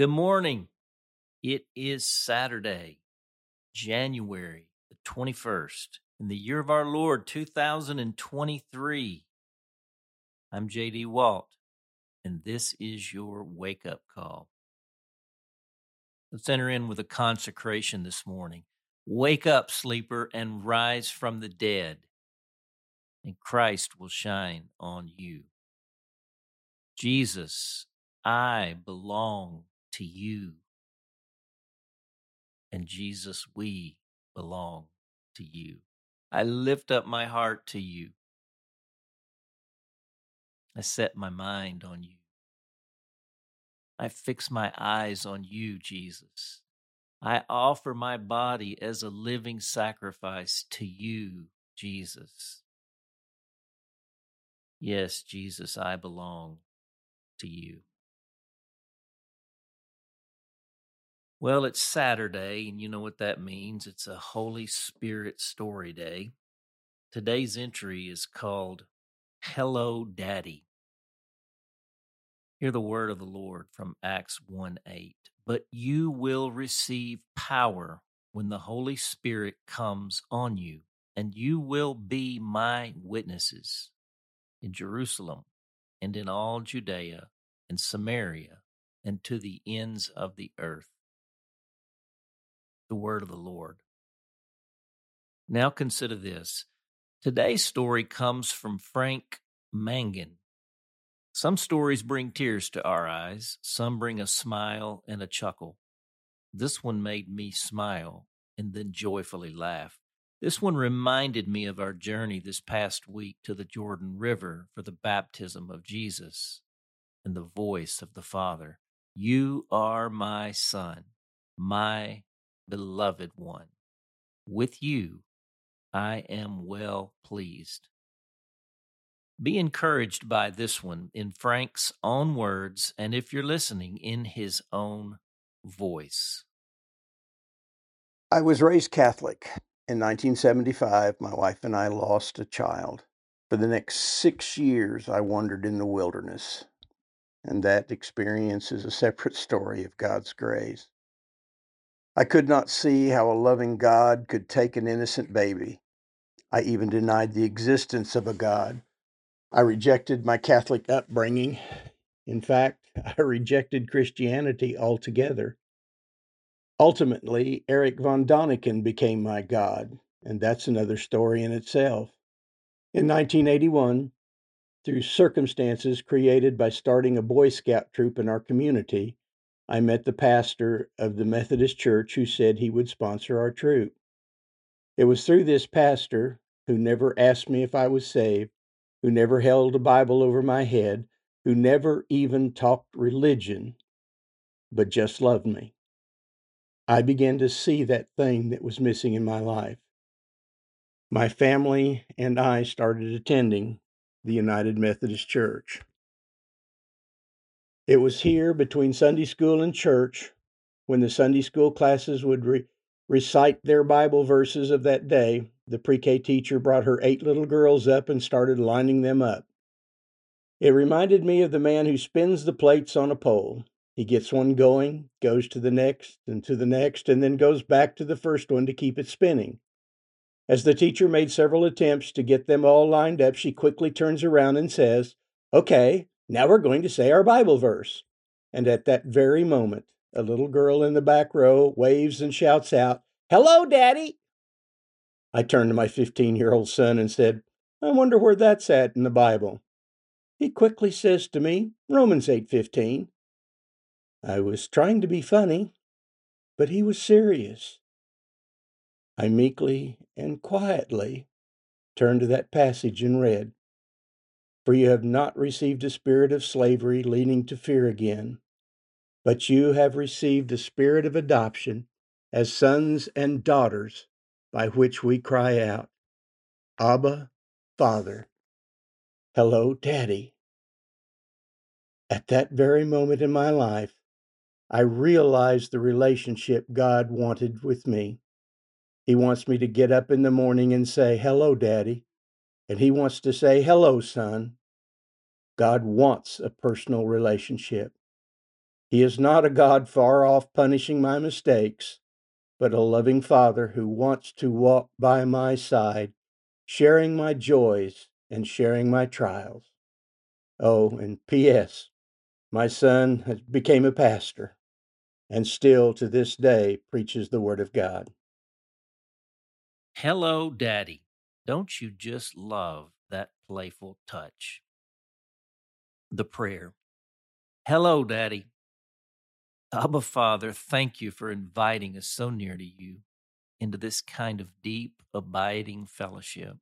Good morning. It is Saturday, January the 21st, in the year of our Lord 2023. I'm JD Walt, and this is your wake up call. Let's enter in with a consecration this morning. Wake up, sleeper, and rise from the dead, and Christ will shine on you. Jesus, I belong to you. And Jesus, we belong to you. I lift up my heart to you. I set my mind on you. I fix my eyes on you, Jesus. I offer my body as a living sacrifice to you, Jesus. Yes, Jesus, I belong to you. Well, it's Saturday, and you know what that means. It's a Holy Spirit story day. Today's entry is called Hello, Daddy. Hear the word of the Lord from Acts 1 8. But you will receive power when the Holy Spirit comes on you, and you will be my witnesses in Jerusalem and in all Judea and Samaria and to the ends of the earth the word of the Lord. Now consider this. Today's story comes from Frank Mangan. Some stories bring tears to our eyes, some bring a smile and a chuckle. This one made me smile and then joyfully laugh. This one reminded me of our journey this past week to the Jordan River for the baptism of Jesus and the voice of the Father. You are my son, my beloved one. With you I am well pleased. Be encouraged by this one in Frank's own words, and if you're listening, in his own voice. I was raised Catholic. In 1975, my wife and I lost a child. For the next six years, I wandered in the wilderness. And that experience is a separate story of God's grace. I could not see how a loving God could take an innocent baby. I even denied the existence of a God. I rejected my Catholic upbringing. In fact, I rejected Christianity altogether. Ultimately, Eric von Däniken became my God, and that's another story in itself. In 1981, through circumstances created by starting a Boy Scout troop in our community, I met the pastor of the Methodist Church who said he would sponsor our troop. It was through this pastor, who never asked me if I was saved, who never held a Bible over my head, who never even talked religion, but just loved me. I began to see that thing that was missing in my life. My family and I started attending the United Methodist Church. It was here between Sunday school and church when the Sunday school classes would re- recite their Bible verses of that day. The pre K teacher brought her eight little girls up and started lining them up. It reminded me of the man who spins the plates on a pole. He gets one going, goes to the next, and to the next, and then goes back to the first one to keep it spinning. As the teacher made several attempts to get them all lined up, she quickly turns around and says, Okay, now we're going to say our Bible verse. And at that very moment, a little girl in the back row waves and shouts out, Hello, Daddy! I turned to my 15 year old son and said, I wonder where that's at in the Bible. He quickly says to me, Romans 8:15. I was trying to be funny, but he was serious. I meekly and quietly turned to that passage and read, for you have not received a spirit of slavery leading to fear again, but you have received a spirit of adoption as sons and daughters, by which we cry out, Abba, Father. Hello, Daddy. At that very moment in my life, I realized the relationship God wanted with me. He wants me to get up in the morning and say, Hello, Daddy. And He wants to say, Hello, son. God wants a personal relationship. He is not a God far off punishing my mistakes, but a loving Father who wants to walk by my side, sharing my joys and sharing my trials. Oh, and P.S. My son has became a pastor and still to this day preaches the Word of God. Hello, Daddy. Don't you just love that playful touch? The prayer. Hello, Daddy. Abba, Father, thank you for inviting us so near to you into this kind of deep, abiding fellowship.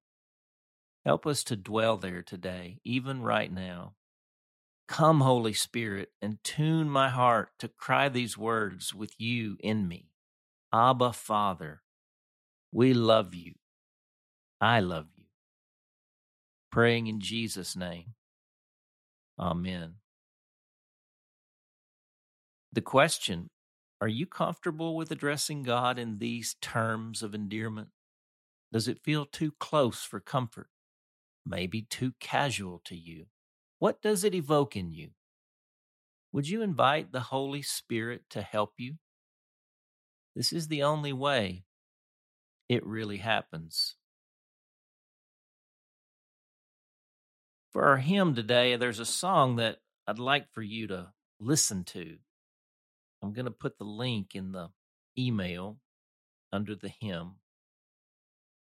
Help us to dwell there today, even right now. Come, Holy Spirit, and tune my heart to cry these words with you in me. Abba, Father, we love you. I love you. Praying in Jesus' name. Amen. The question Are you comfortable with addressing God in these terms of endearment? Does it feel too close for comfort? Maybe too casual to you? What does it evoke in you? Would you invite the Holy Spirit to help you? This is the only way it really happens. For our hymn today, there's a song that I'd like for you to listen to. I'm going to put the link in the email under the hymn.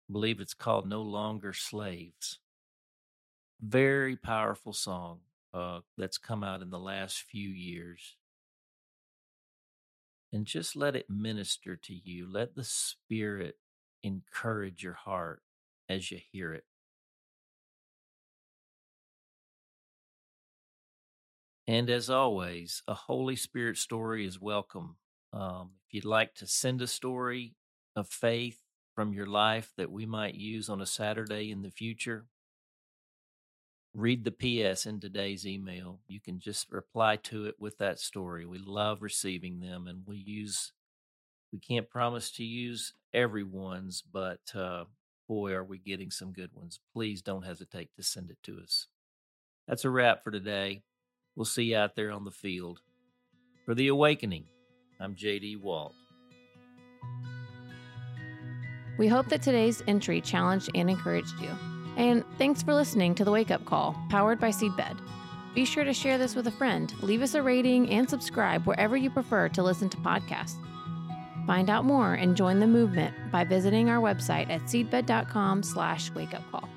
I believe it's called No Longer Slaves. Very powerful song uh, that's come out in the last few years. And just let it minister to you. Let the Spirit encourage your heart as you hear it. And as always, a Holy Spirit story is welcome. Um, if you'd like to send a story of faith from your life that we might use on a Saturday in the future, read the PS in today's email. You can just reply to it with that story. We love receiving them and we use, we can't promise to use everyone's, but uh, boy, are we getting some good ones. Please don't hesitate to send it to us. That's a wrap for today. We'll see you out there on the field. For The Awakening, I'm JD Walt. We hope that today's entry challenged and encouraged you. And thanks for listening to the Wake Up Call, powered by Seedbed. Be sure to share this with a friend, leave us a rating, and subscribe wherever you prefer to listen to podcasts. Find out more and join the movement by visiting our website at seedbed.com slash wakeupcall.